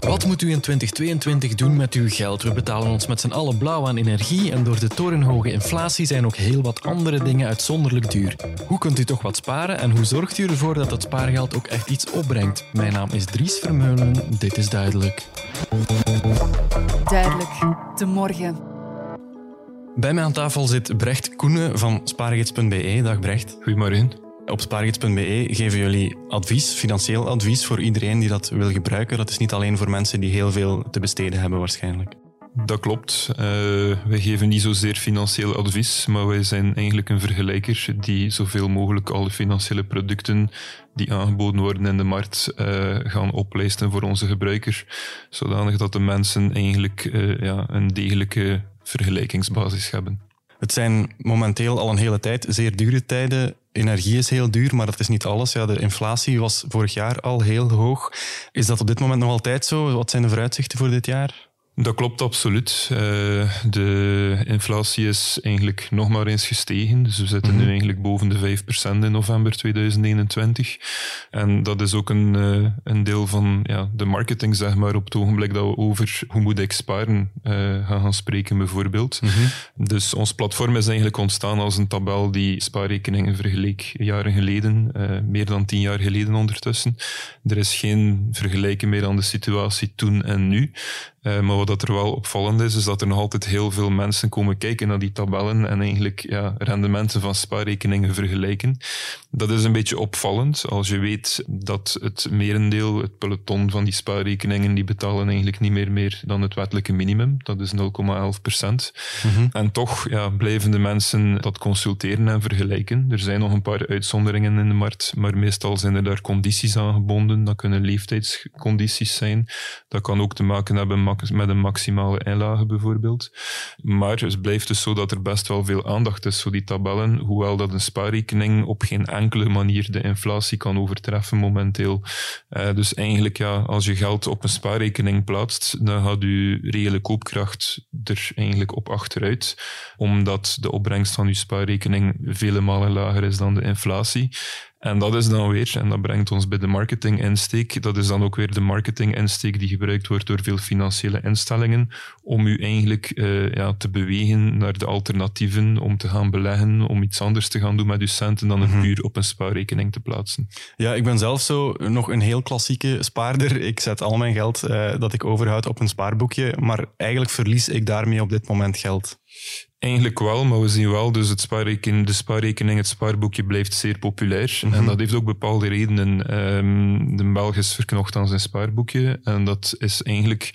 Wat moet u in 2022 doen met uw geld? We betalen ons met z'n allen blauw aan energie en door de torenhoge inflatie zijn ook heel wat andere dingen uitzonderlijk duur. Hoe kunt u toch wat sparen en hoe zorgt u ervoor dat dat spaargeld ook echt iets opbrengt? Mijn naam is Dries Vermeulen, dit is duidelijk. Duidelijk, de morgen. Bij mij aan tafel zit Brecht Koenen van spaargids.be. Dag Brecht. Goedemorgen. Op spaargids.be geven jullie advies, financieel advies voor iedereen die dat wil gebruiken. Dat is niet alleen voor mensen die heel veel te besteden hebben waarschijnlijk. Dat klopt. Uh, wij geven niet zozeer financieel advies, maar wij zijn eigenlijk een vergelijker die zoveel mogelijk alle financiële producten die aangeboden worden in de markt uh, gaan oplijsten voor onze gebruiker, zodanig dat de mensen eigenlijk uh, ja, een degelijke vergelijkingsbasis hebben. Het zijn momenteel al een hele tijd zeer dure tijden. Energie is heel duur, maar dat is niet alles. Ja, de inflatie was vorig jaar al heel hoog. Is dat op dit moment nog altijd zo? Wat zijn de vooruitzichten voor dit jaar? Dat klopt absoluut. Uh, de inflatie is eigenlijk nog maar eens gestegen. Dus we zitten mm -hmm. nu eigenlijk boven de 5% in november 2021. En dat is ook een, uh, een deel van ja, de marketing, zeg maar, op het ogenblik dat we over hoe moet ik sparen uh, gaan, gaan spreken, bijvoorbeeld. Mm -hmm. Dus ons platform is eigenlijk ontstaan als een tabel die spaarrekeningen vergeleek jaren geleden, meer dan tien jaar geleden ondertussen. Er is geen vergelijken meer aan de situatie toen en nu. Maar wat er wel opvallend is, is dat er nog altijd heel veel mensen komen kijken naar die tabellen en eigenlijk ja, rendementen van spaarrekeningen vergelijken. Dat is een beetje opvallend als je weet dat het merendeel, het peloton van die spaarrekeningen, die betalen eigenlijk niet meer, meer dan het wettelijke minimum. Dat is 0,11 procent. Mm -hmm. En toch ja, blijven de mensen dat consulteren en vergelijken. Er zijn nog een paar uitzonderingen in de markt, maar meestal zijn er daar condities aan gebonden. Dat kunnen leeftijdscondities zijn. Dat kan ook te maken hebben met een maximale inlage bijvoorbeeld. Maar het blijft dus zo dat er best wel veel aandacht is voor die tabellen, hoewel dat een spaarrekening op geen enkele manier de inflatie kan overtreffen momenteel. Uh, dus eigenlijk, ja, als je geld op een spaarrekening plaatst, dan gaat je reële koopkracht er eigenlijk op achteruit, omdat de opbrengst van je spaarrekening vele malen lager is dan de inflatie. En dat is dan weer, en dat brengt ons bij de marketing-insteek, dat is dan ook weer de marketing-insteek die gebruikt wordt door veel financiële instellingen om u eigenlijk uh, ja, te bewegen naar de alternatieven, om te gaan beleggen, om iets anders te gaan doen met uw centen dan er mm-hmm. puur op een spaarrekening te plaatsen. Ja, ik ben zelf zo nog een heel klassieke spaarder. Ik zet al mijn geld uh, dat ik overhoud op een spaarboekje, maar eigenlijk verlies ik daarmee op dit moment geld. Eigenlijk wel, maar we zien wel, dus het spaarrekening, de spaarrekening, het spaarboekje blijft zeer populair. Mm -hmm. En dat heeft ook bepaalde redenen. Um, de Belg is verknocht aan zijn spaarboekje. En dat is eigenlijk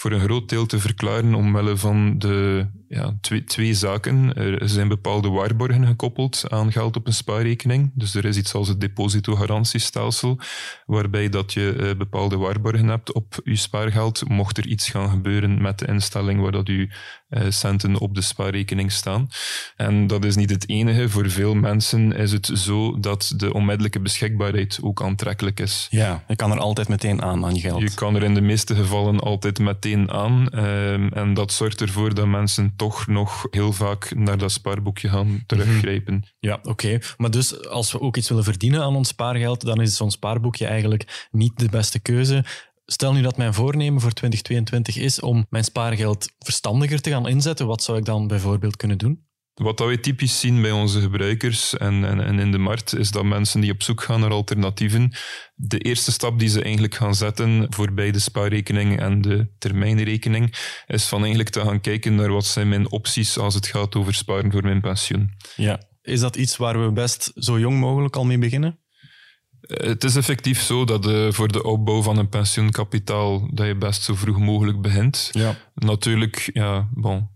voor een groot deel te verklaren omwille van de ja, twee, twee zaken. Er zijn bepaalde waarborgen gekoppeld aan geld op een spaarrekening. Dus er is iets als het depositogarantiestelsel, waarbij dat je uh, bepaalde waarborgen hebt op je spaargeld, mocht er iets gaan gebeuren met de instelling waar dat je uh, centen op de spaarrekening staan. En dat is niet het enige. Voor veel mensen is het zo dat de onmiddellijke beschikbaarheid ook aantrekkelijk is. Ja, je kan er altijd meteen aan, aan je geld. Je kan er in de meeste gevallen altijd meteen aan. Um, en dat zorgt ervoor dat mensen toch nog heel vaak naar dat spaarboekje gaan teruggrijpen. Mm -hmm. Ja, oké. Okay. Maar dus als we ook iets willen verdienen aan ons spaargeld, dan is zo'n spaarboekje eigenlijk niet de beste keuze. Stel nu dat mijn voornemen voor 2022 is om mijn spaargeld verstandiger te gaan inzetten, wat zou ik dan bijvoorbeeld kunnen doen? Wat dat we typisch zien bij onze gebruikers en, en, en, in de markt, is dat mensen die op zoek gaan naar alternatieven, de eerste stap die ze eigenlijk gaan zetten voorbij de spaarrekening en de termijnrekening, is van eigenlijk te gaan kijken naar wat zijn mijn opties als het gaat over sparen voor mijn pensioen. Ja. Is dat iets waar we best zo jong mogelijk al mee beginnen? Het is effectief zo dat de, voor de opbouw van een pensioenkapitaal dat je best zo vroeg mogelijk begint. Ja. Natuurlijk, ja, bon,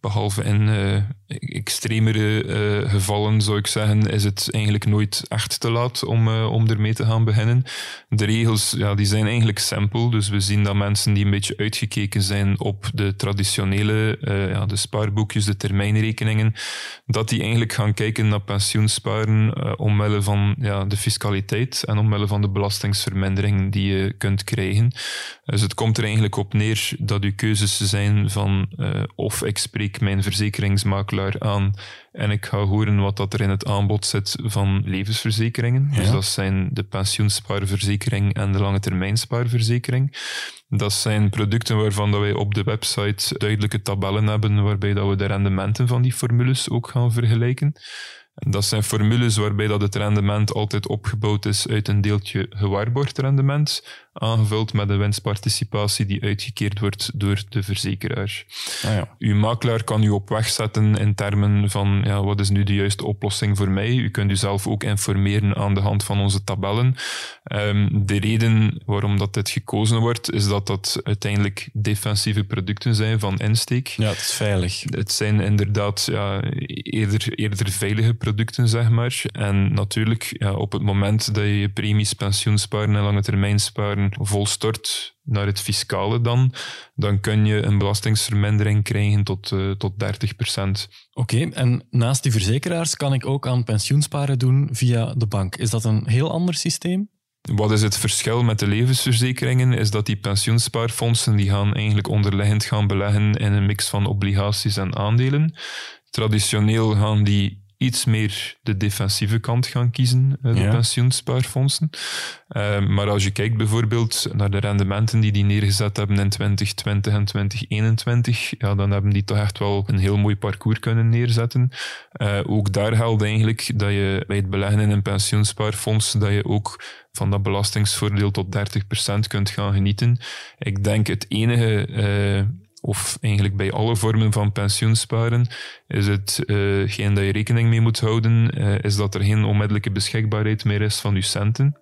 behalve in uh, extremere uh, gevallen, zou ik zeggen, is het eigenlijk nooit echt te laat om, uh, om ermee te gaan beginnen. De regels ja, die zijn eigenlijk simpel. Dus we zien dat mensen die een beetje uitgekeken zijn op de traditionele, ja, de spaarboekjes, de termijnrekeningen, dat die eigenlijk gaan kijken naar pensioensparen omwille van ja, de fiscaliteit en omwille van de belastingsvermindering die je kunt krijgen. Dus het komt er eigenlijk op neer dat uw keuzes zijn van of ik spreek mijn verzekeringsmakelaar makelaar aan en ik ga horen wat dat er in het aanbod zit van levensverzekeringen. Dus dat zijn de pensioenspaarverzekering en de lange termijn spaarverzekering. Dat zijn producten waarvan dat wij op de website duidelijke tabellen hebben waarbij dat we de rendementen van die formules ook gaan vergelijken. Dat zijn formules waarbij dat het rendement altijd opgebouwd is uit een deeltje gewaarborgd rendement, aangevuld met een winstparticipatie die uitgekeerd wordt door de verzekeraar. Ah ja. Uw makelaar kan u op weg zetten in termen van ja, wat is nu de juiste oplossing voor mij. U kunt u zelf ook informeren aan de hand van onze tabellen. Um, de reden waarom dat dit gekozen wordt, is dat dat uiteindelijk defensieve producten zijn van insteek. Ja, het is veilig. Het zijn inderdaad ja, eerder, eerder veilige producten, zeg maar. En natuurlijk, ja, op het moment dat je je premies, pensioensparen en lange termijn sparen volstort naar het fiscale dan, dan kun je een belastingsvermindering krijgen tot, uh, tot 30% Oké, en naast die verzekeraars kan ik ook aan pensioensparen doen via de bank. Is dat een heel ander systeem? Wat is het verschil met de levensverzekeringen? Is dat die pensioenspaarfondsen die gaan eigenlijk onderliggend gaan beleggen in een mix van obligaties en aandelen. Traditioneel gaan die iets meer de defensieve kant gaan kiezen, eh, de pensioenspaarfondsen. Uh, maar als je kijkt bijvoorbeeld naar de rendementen die die neergezet hebben in 2020 en 2021, ja, dan hebben die toch echt wel een heel mooi parcours kunnen neerzetten. Uh, ook daar geldt eigenlijk dat je bij het beleggen in een pensioenspaarfonds, dat je ook van dat belastingsvoordeel tot 30% kunt gaan genieten. Ik denk het enige of eigenlijk bij alle vormen van pensioensparen, is het uh, geen dat je rekening mee moet houden, uh, is dat er geen onmiddellijke beschikbaarheid meer is van je centen.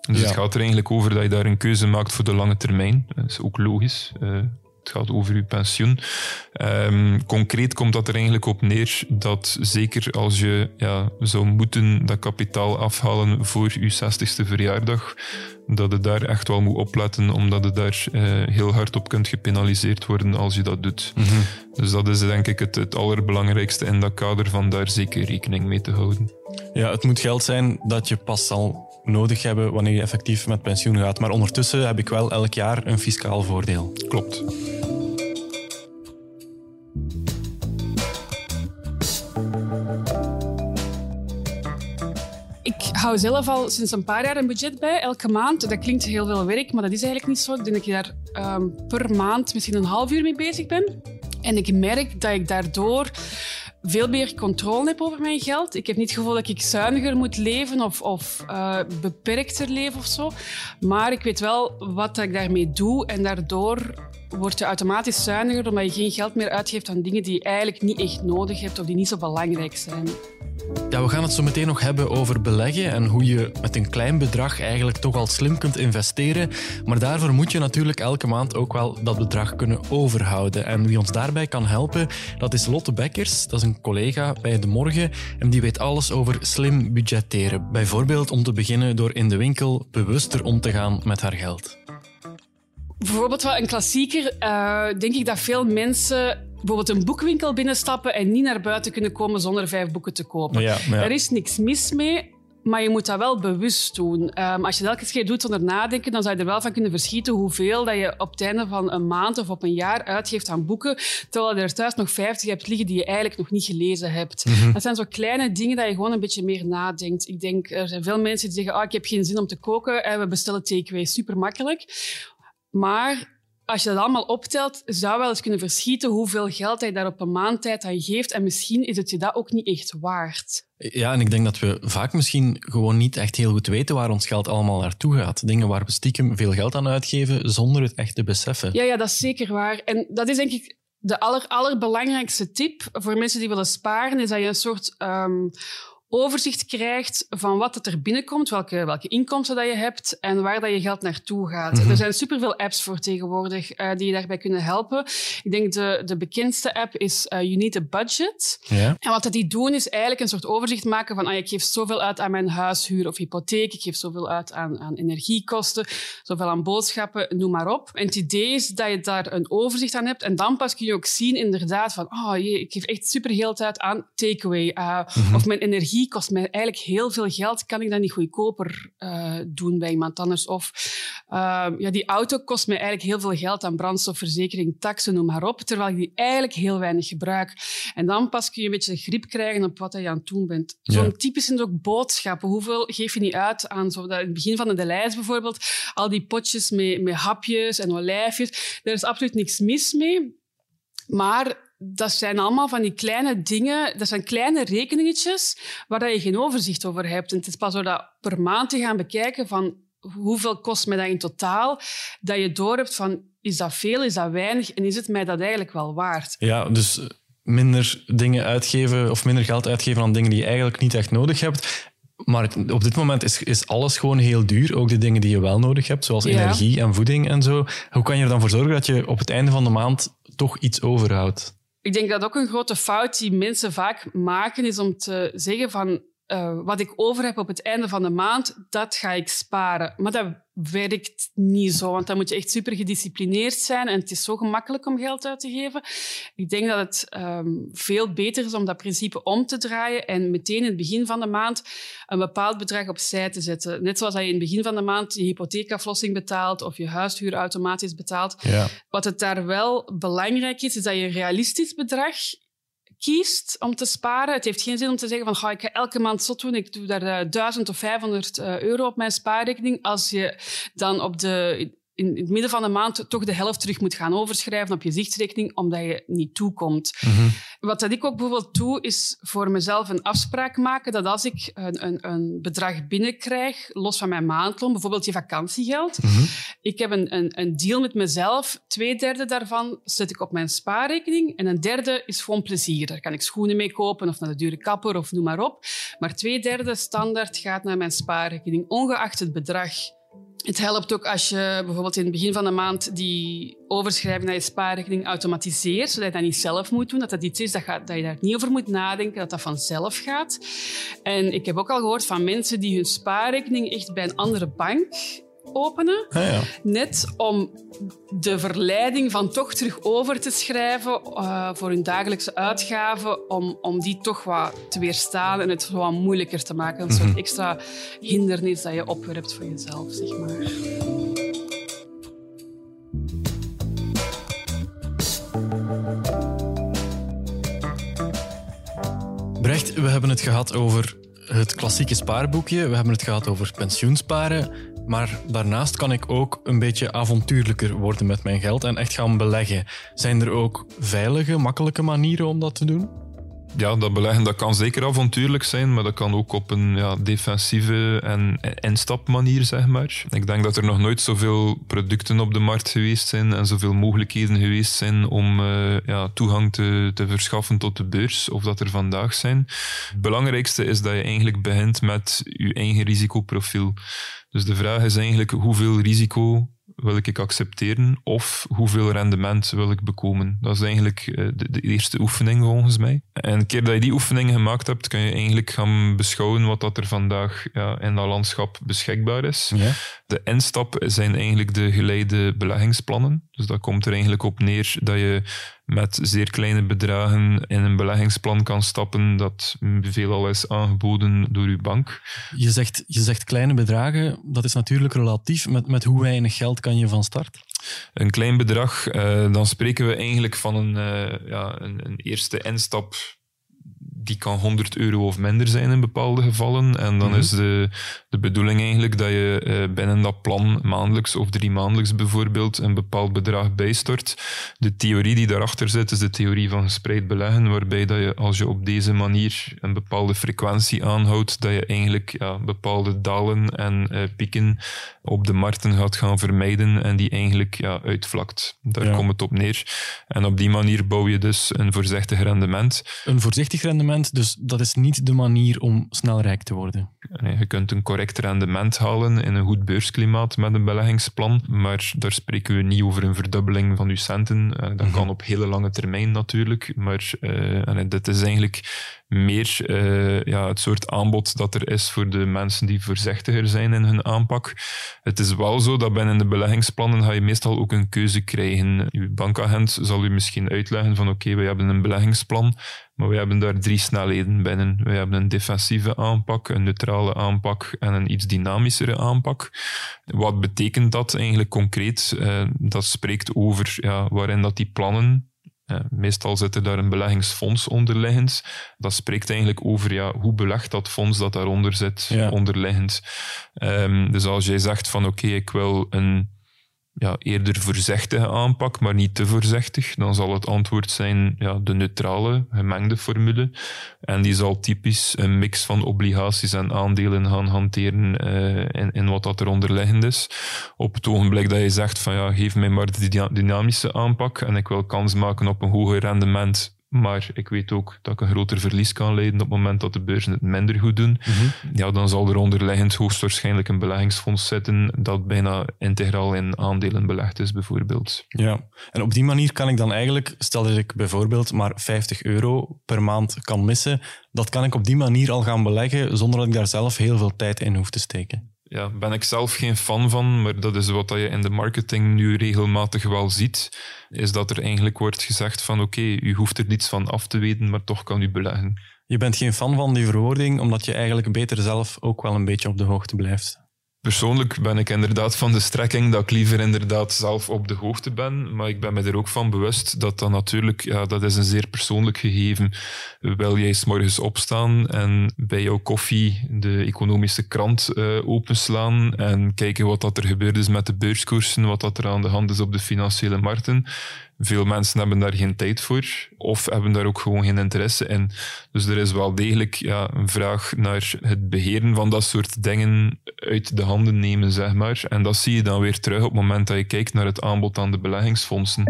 Dus het gaat er eigenlijk over dat je daar een keuze maakt voor de lange termijn. Dat is ook logisch. Uh, het gaat over je pensioen. Um, concreet komt dat er eigenlijk op neer dat zeker als je ja, zou moeten dat kapitaal afhalen voor je 60ste verjaardag, dat je daar echt wel moet opletten, omdat je daar uh, heel hard op kunt gepenaliseerd worden als je dat doet. Mm -hmm. Dus dat is denk ik het, het allerbelangrijkste in dat kader van daar zeker rekening mee te houden. Ja, het moet geld zijn dat je pas zal nodig hebben wanneer je effectief met pensioen gaat. Maar ondertussen heb ik wel elk jaar een fiscaal voordeel. Klopt. hou zelf al sinds een paar jaar een budget bij, elke maand. Dat klinkt heel veel werk, maar dat is eigenlijk niet zo. Ik denk dat je daar ehm, per maand misschien een half uur mee bezig ben. En ik merk dat ik daardoor veel meer controle heb over mijn geld. Ik heb niet het gevoel dat ik zuiniger moet leven of, of uh, beperkter leven of zo. Maar ik weet wel wat ik daarmee doe en daardoor word je automatisch zuiniger omdat je geen geld meer uitgeeft aan dingen die je eigenlijk niet echt nodig hebt of die niet zo belangrijk zijn. Ja, we gaan het zo meteen nog hebben over beleggen en hoe je met een klein bedrag eigenlijk toch al slim kunt investeren. Maar daarvoor moet je natuurlijk elke maand ook wel dat bedrag kunnen overhouden. En wie ons daarbij kan helpen, dat is Lotte Bekkers. Dat is een collega bij De Morgen en die weet alles over slim budgetteren. Bijvoorbeeld om te beginnen door in de winkel bewuster om te gaan met haar geld. Bijvoorbeeld wel een klassieker. Uh, denk ik dat veel mensen bijvoorbeeld een boekwinkel binnenstappen en niet naar buiten kunnen komen zonder vijf boeken te kopen. Ja, Er is niks mis mee. Maar je moet dat wel bewust doen. Um, als je dat elke keer doet zonder nadenken, dan zou je er wel van kunnen verschieten hoeveel dat je op het einde van een maand of op een jaar uitgeeft aan boeken, terwijl je er thuis nog 50 hebt liggen die je eigenlijk nog niet gelezen hebt. Mm Dat zijn zo kleine dingen dat je gewoon een beetje meer nadenkt. Ik denk, er zijn veel mensen die zeggen, oh, ik heb geen zin om te koken, en we bestellen takeaway. Super makkelijk. Maar als je dat allemaal optelt, zou wel eens kunnen verschieten hoeveel geld hij daar op een maand tijd aan geeft. En misschien is het je dat ook niet echt waard. Ja, en ik denk dat we vaak misschien gewoon niet echt heel goed weten waar ons geld allemaal naartoe gaat. Dingen waar we stiekem veel geld aan uitgeven zonder het echt te beseffen. Ja, ja dat is zeker waar. En dat is denk ik de aller, allerbelangrijkste tip voor mensen die willen sparen, is dat je een soort um, overzicht krijgt van wat het er binnenkomt, welke, welke inkomsten dat je hebt en waar dat je geld naartoe gaat. Mhm. Er zijn superveel apps voor tegenwoordig uh, die je daarbij kunnen helpen. Ik denk de, de bekendste app is uh, You Need a Budget. En wat die doen is eigenlijk een soort overzicht maken van ah, ik geef zoveel uit aan mijn huishuur of hypotheek, ik geef zoveel uit aan, aan energiekosten, zoveel aan boodschappen, noem maar op. En het idee is dat je daar een overzicht aan hebt en dan pas kun je ook zien inderdaad van oh jee, ik geef echt super heel tijd aan takeaway uh, mm -hmm. of mijn energie energie kost mij eigenlijk heel veel geld. Kan ik dat niet goedkoper uh, doen bij iemand anders? Of uh, ja, die auto kost mij eigenlijk heel veel geld aan brandstofverzekering, taxen, noem maar op. Terwijl ik die eigenlijk heel weinig gebruik. En dan pas kun je een beetje grip krijgen op wat je aan het doen bent. Zo'n ja. typisch zijn ook boodschappen. Hoeveel geef je niet uit aan zo dat in het begin van de lijst bijvoorbeeld, al die potjes met, met hapjes en olijfjes. Daar is absoluut niks mis mee. Maar dat zijn allemaal van die kleine dingen, dat zijn kleine rekeningetjes waar je geen overzicht over hebt. En het is pas door dat per maand te gaan bekijken van hoeveel kost mij dat in totaal, dat je door hebt van is dat veel, is dat weinig en is het mij dat eigenlijk wel waard? Ja, dus minder dingen uitgeven of minder geld uitgeven aan dingen die je eigenlijk niet echt nodig hebt. Maar op dit moment is, is alles gewoon heel duur. Ook de dingen die je wel nodig hebt, zoals energie en voeding en zo. Hoe kan je er dan voor zorgen dat je op het einde van de maand toch iets overhoudt? Ik denk dat ook een grote fout die mensen vaak maken, is om te zeggen van uh, wat ik over heb op het einde van de maand, dat ga ik sparen. Maar dat werkt niet zo, want dan moet je echt super gedisciplineerd zijn en het is zo gemakkelijk om geld uit te geven. Ik denk dat het um, veel beter is om dat principe om te draaien en meteen in het begin van de maand een bepaald bedrag opzij te zetten. Net zoals dat je in het begin van de maand je hypotheekaflossing betaalt of je huishuur automatisch betaalt. Ja. Wat het daar wel belangrijk is, is dat je een realistisch bedrag kiest om te sparen. Het heeft geen zin om te zeggen van ga ik ga elke maand zot doen, ik doe daar uh, 1000 of 500 uh, euro op mijn spaarrekening. Als je dan op de in het midden van de maand toch de helft terug moet gaan overschrijven op je zichtsrekening, omdat je niet toekomt. Mm Wat dat ik ook bijvoorbeeld doe, is voor mezelf een afspraak maken dat als ik een, een, een bedrag binnenkrijg, los van mijn maandloon, bijvoorbeeld je vakantiegeld, mm ik heb een, een, een deal met mezelf, twee derde daarvan zet ik op mijn spaarrekening en een derde is gewoon plezier. Daar kan ik schoenen mee kopen of naar de dure kapper of noem maar op. Maar twee derde standaard gaat naar mijn spaarrekening, ongeacht het bedrag. Het helpt ook als je bijvoorbeeld in het begin van de maand die overschrijving naar je spaarrekening automatiseert, zodat je dat niet zelf moet doen, dat dat iets is dat, gaat, dat je daar niet over moet nadenken, dat dat vanzelf gaat. En ik heb ook al gehoord van mensen die hun spaarrekening echt bij een andere bank openen. Ah, ja. Net om de verleiding van toch terug over te schrijven uh, voor hun dagelijkse uitgaven, om, om die toch wat te weerstaan en het wat moeilijker te maken. Een soort mhm. extra hindernis dat je opwerpt voor jezelf, zeg maar. Brecht, we hebben het gehad over het klassieke spaarboekje, we hebben het gehad over pensioensparen. Maar daarnaast kan ik ook een beetje avontuurlijker worden met mijn geld en echt gaan beleggen. Zijn er ook veilige, makkelijke manieren om dat te doen? Ja, dat beleggen dat kan zeker avontuurlijk zijn, maar dat kan ook op een ja, defensieve en instapmanier, zeg maar. Ik denk dat er nog nooit zoveel producten op de markt geweest zijn en zoveel mogelijkheden geweest zijn om uh, ja, toegang te, te verschaffen tot de beurs, of dat er vandaag zijn. Het belangrijkste is dat je eigenlijk begint met je eigen risicoprofiel. Dus de vraag is eigenlijk hoeveel risico wil ik accepteren of hoeveel rendement wil ik bekomen. Dat is eigenlijk eh, de, de, eerste oefening volgens mij. En een keer dat je die oefening gemaakt hebt, kun je eigenlijk gaan beschouwen wat dat er vandaag ja, in dat landschap beschikbaar is. Ja. De instap zijn eigenlijk de geleide beleggingsplannen. Dus dat komt er eigenlijk op neer dat je met zeer kleine bedragen in een beleggingsplan kan stappen dat veelal is aangeboden door uw bank. Je zegt, je zegt kleine bedragen, dat is natuurlijk relatief. Met, met hoe weinig geld kan je van start? Een klein bedrag, uh, dan spreken we eigenlijk van een, uh, ja, een, een eerste instap die kan 100 euro of minder zijn in bepaalde gevallen. En dan mhm. is de, de bedoeling eigenlijk dat je uh, binnen dat plan maandelijks of drie maandelijks bijvoorbeeld een bepaald bedrag bijstort. De theorie die daarachter zit is de theorie van gespreid beleggen, waarbij dat je als je op deze manier een bepaalde frequentie aanhoudt, dat je eigenlijk ja, bepaalde dalen en uh, pieken op de markten gaat gaan vermijden en die eigenlijk ja, uitvlakt. Daar komt het op neer. En op die manier bouw je dus een voorzichtig rendement. Een voorzichtig rendement, dus dat is niet de manier om snel rijk te worden. Nee, je kunt een correct rendement halen in een goed beursklimaat met een beleggingsplan, maar daar spreken we niet over een verdubbeling van je centen. Uh, dat mhm. kan op hele lange termijn natuurlijk, maar uh, dit is eigenlijk meer uh, ja, het soort aanbod dat er is voor de mensen die voorzichtiger zijn in hun aanpak. Het is wel zo dat binnen de beleggingsplannen ga je meestal ook een keuze krijgen. Uw bankagent zal u misschien uitleggen van oké, we hebben een beleggingsplan, maar we hebben daar drie snelheden binnen. We hebben een defensieve aanpak, een neutrale aanpak en een iets dynamischere aanpak. Wat betekent dat eigenlijk concreet? Uh, dat spreekt over ja, waarin dat die plannen meestal zit er daar een beleggingsfonds onderliggend. Dat spreekt eigenlijk over ja, hoe belegt dat fonds dat daaronder zit, onderliggend. Um, dus als jij zegt van oké, ik wil een ja, eerder voorzichtige aanpak, maar niet te voorzichtig, dan zal het antwoord zijn ja, de neutrale, gemengde formule. En die zal typisch een mix van obligaties en aandelen gaan hanteren uh, in, in wat dat er onderliggend is. Op het ogenblik dat je zegt van ja, geef mij maar de dynamische aanpak en ik wil kans maken op een hoger rendement maar ik weet ook dat ik een groter verlies kan leiden op het moment dat de beurzen het minder goed doen. Mhm. Ja, dan zal er onderliggend hoogstwaarschijnlijk een beleggingsfonds zitten dat bijna integraal in aandelen belegd is, bijvoorbeeld. Ja, en op die manier kan ik dan eigenlijk, stel dat ik bijvoorbeeld maar 50 euro per maand kan missen, dat kan ik op die manier al gaan beleggen zonder dat ik daar zelf heel veel tijd in hoef te steken ja, ben ik zelf geen fan van, maar dat is wat je in de marketing nu regelmatig wel ziet, is dat er eigenlijk wordt gezegd van oké, u hoeft er niets van af te weten, maar toch kan u beleggen. Je bent geen fan van die verwoording, omdat je eigenlijk beter zelf ook wel een beetje op de hoogte blijft. Persoonlijk ben ik inderdaad van de strekking dat ik liever inderdaad zelf op de hoogte ben, maar ik ben me er ook van bewust dat dat natuurlijk, ja, dat is een zeer persoonlijk gegeven. Wil jij morgens opstaan en bij jouw koffie de economische krant uh, openslaan en kijken wat dat er gebeurd is met de beurskoersen, wat dat er aan de hand is op de financiële markten, veel mensen hebben daar geen tijd voor of hebben daar ook gewoon geen interesse in. Dus er is wel degelijk ja, een vraag naar het beheren van dat soort dingen uit de handen nemen, zeg maar. En dat zie je dan weer terug op het moment dat je kijkt naar het aanbod aan de beleggingsfondsen.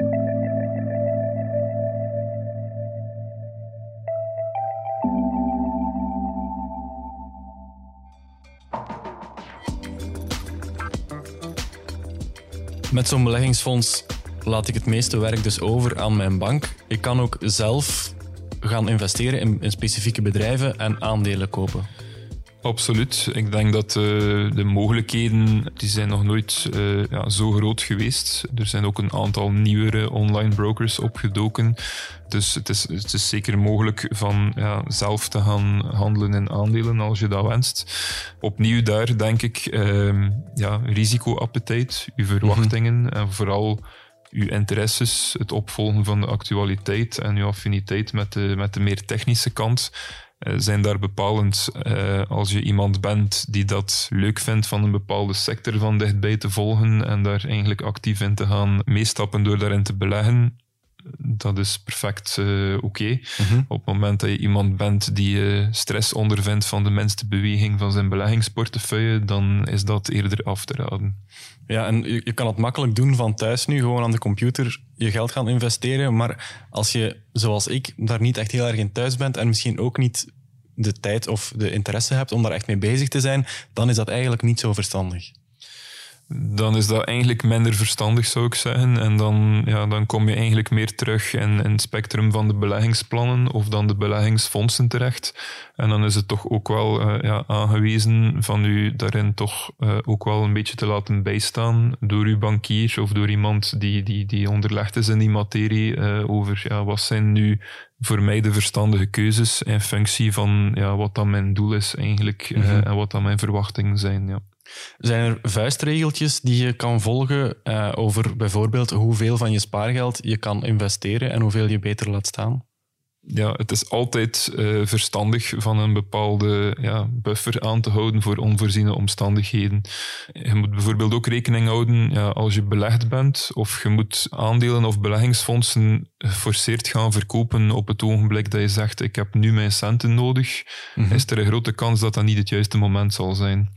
Met zo'n beleggingsfonds laat ik het meeste werk dus over aan mijn bank. Ik kan ook zelf gaan investeren in, in specifieke bedrijven en aandelen kopen. Absoluut. Ik denk dat uh, de mogelijkheden die zijn nog nooit uh, ja, zo groot geweest. Er zijn ook een aantal nieuwere online brokers opgedoken. Dus het is, het is zeker mogelijk van ja, zelf te gaan handelen in aandelen als je dat wenst. Opnieuw daar denk ik uh, ja, risicoappetijt, uw verwachtingen mhm. en vooral uw interesses, het opvolgen van de actualiteit en uw affiniteit met de, met de meer technische kant uh, zijn daar bepalend. Uh, als je iemand bent die dat leuk vindt van een bepaalde sector van dichtbij te volgen en daar eigenlijk actief in te gaan meestappen door daarin te beleggen, dat is perfect uh, oké. Mhm. Op het moment dat je iemand bent die stress ondervindt van de minste beweging van zijn beleggingsportefeuille, dan is dat eerder af te raden. Ja, en je, je, kan het makkelijk doen van thuis nu, gewoon aan de computer je geld gaan investeren. Maar als je, zoals ik, daar niet echt heel erg in thuis bent en misschien ook niet de tijd of de interesse hebt om daar echt mee bezig te zijn, dan is dat eigenlijk niet zo verstandig dan is dat eigenlijk minder verstandig, zou ik zeggen. En dan, ja, dan kom je eigenlijk meer terug in, in het spectrum van de beleggingsplannen of dan de beleggingsfondsen terecht. En dan is het toch ook wel uh, ja, aangewezen van u daarin toch uh, ook wel een beetje te laten bijstaan door uw bankier of door iemand die, die, die onderlegd is in die materie uh, over ja, wat zijn nu voor mij de verstandige keuzes in functie van ja, wat dan mijn doel is eigenlijk mm -hmm. en wat dan mijn verwachtingen zijn. Ja. Zijn er vuistregeltjes die je kan volgen uh, over bijvoorbeeld hoeveel van je spaargeld je kan investeren en hoeveel je beter laat staan? ja, het is altijd uh, verstandig van een bepaalde ja, buffer aan te houden voor onvoorziene omstandigheden. Je moet bijvoorbeeld ook rekening houden ja, als je belegd bent of je moet aandelen of beleggingsfondsen geforceerd gaan verkopen op het ogenblik dat je zegt ik heb nu mijn centen nodig, mhm. is er een grote kans dat dat niet het juiste moment zal zijn.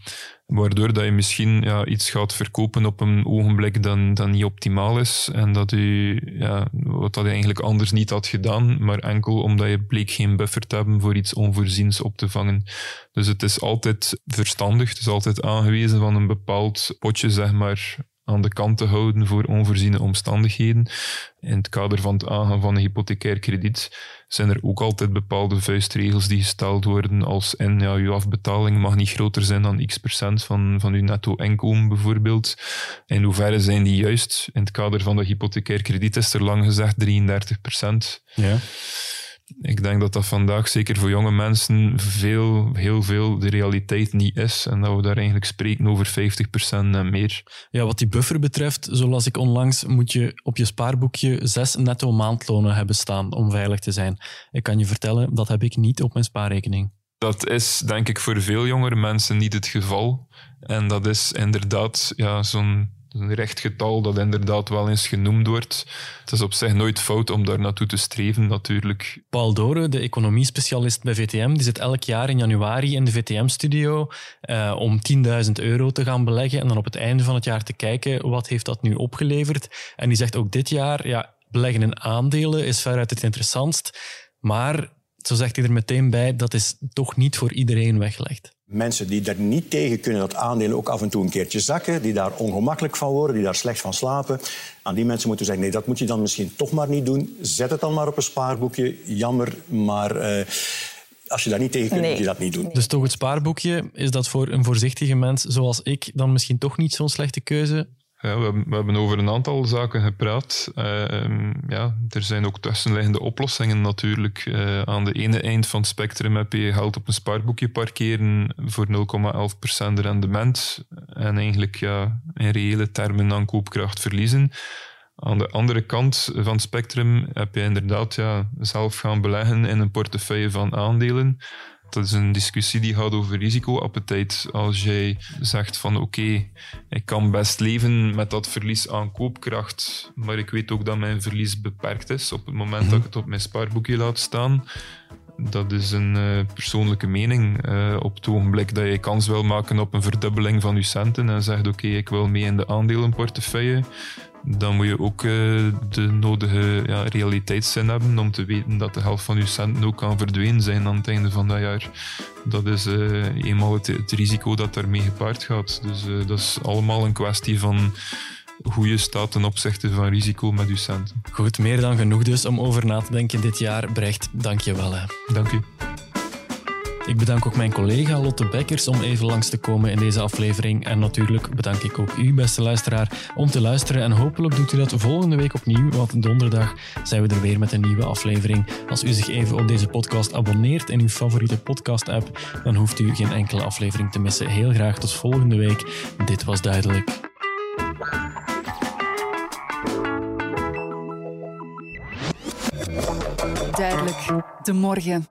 Waardoor dat je misschien ja, iets gaat verkopen op een ogenblik dat, dat niet optimaal is. En dat je, ja, wat dat je eigenlijk anders niet had gedaan, maar enkel omdat je bleek geen buffer te hebben voor iets onvoorziens op te vangen. Dus het is altijd verstandig, het is altijd aangewezen van een bepaald potje, zeg maar, aan de kant te houden voor onvoorziene omstandigheden. In het kader van het aangaan van een hypothecair krediet zijn er ook altijd bepaalde vuistregels die gesteld worden als en ja, uw afbetaling mag niet groter zijn dan x procent van, van uw netto inkomen bijvoorbeeld. In hoeverre zijn die juist? In het kader van de hypothecair krediet is er lang gezegd 33 procent. Ja ik denk dat dat vandaag zeker voor jonge mensen veel, heel veel de realiteit niet is. En dat we daar eigenlijk spreken over 50% en meer. Ja, wat die buffer betreft, zoals ik onlangs, moet je op je spaarboekje zes netto maandlonen hebben staan om veilig te zijn. Ik kan je vertellen, dat heb ik niet op mijn spaarrekening. Dat is denk ik voor veel jongere mensen niet het geval. En dat is inderdaad ja, zo'n een recht getal dat inderdaad wel eens genoemd wordt. Het is op zich nooit fout om daar naartoe te streven, natuurlijk. Paul Dore, de economie-specialist bij VTM, die zit elk jaar in januari in de VTM-studio uh, om 10.000 euro te gaan beleggen en dan op het einde van het jaar te kijken wat heeft dat nu opgeleverd. En die zegt ook dit jaar, ja, beleggen in aandelen is veruit het interessantst, maar zo zegt hij er meteen bij, dat is toch niet voor iedereen weggelegd. Mensen die er niet tegen kunnen dat aandelen ook af en toe een keertje zakken, die daar ongemakkelijk van worden, die daar slecht van slapen, aan die mensen moeten we zeggen, nee, dat moet je dan misschien toch maar niet doen. Zet het dan maar op een spaarboekje. Jammer, maar... Uh, als je daar niet tegen kunt, moet je dat niet doen. Dus toch het spaarboekje, is dat voor een voorzichtige mens zoals ik dan misschien toch niet zo'n slechte keuze? Ja, we, hebben over een aantal zaken gepraat. Uh, ja, er zijn ook tussenliggende oplossingen natuurlijk. Uh, aan de ene eind van het spectrum heb je geld op een spaarboekje parkeren voor 0,11% rendement. En eigenlijk ja, in reële termen aan koopkracht verliezen. Aan de andere kant van het spectrum heb je inderdaad ja, zelf gaan beleggen in een portefeuille van aandelen dat is een discussie die gaat over risicoappetijt. Als jij zegt van oké, ik kan best leven met dat verlies aan koopkracht, maar ik weet ook dat mijn verlies beperkt is op het moment dat ik het op mijn spaarboekje laat staan. Dat is een uh, persoonlijke mening. Uh, op het ogenblik dat je kans wil maken op een verdubbeling van je centen en zegt oké, ik wil mee in de aandelenportefeuille, dan moet je ook uh, de nodige ja, realiteitszin hebben om te weten dat de helft van je centen ook kan verdwenen zijn aan het einde van dat jaar. Dat is uh, eenmaal het, het, risico dat daarmee gepaard gaat. Dus uh, dat is allemaal een kwestie van hoe je staat ten opzichte van risico met je centen. Goed, meer dan genoeg dus om over na te denken dit jaar. Brecht, dank je wel. Hè. Dank u. Ik bedank ook mijn collega Lotte Bekkers om even langs te komen in deze aflevering. En natuurlijk bedank ik ook u, beste luisteraar, om te luisteren. En hopelijk doet u dat volgende week opnieuw, want donderdag zijn we er weer met een nieuwe aflevering. Als u zich even op deze podcast abonneert in uw favoriete podcast-app, dan hoeft u geen enkele aflevering te missen. Heel graag tot volgende week. Dit was duidelijk. Duidelijk, de morgen.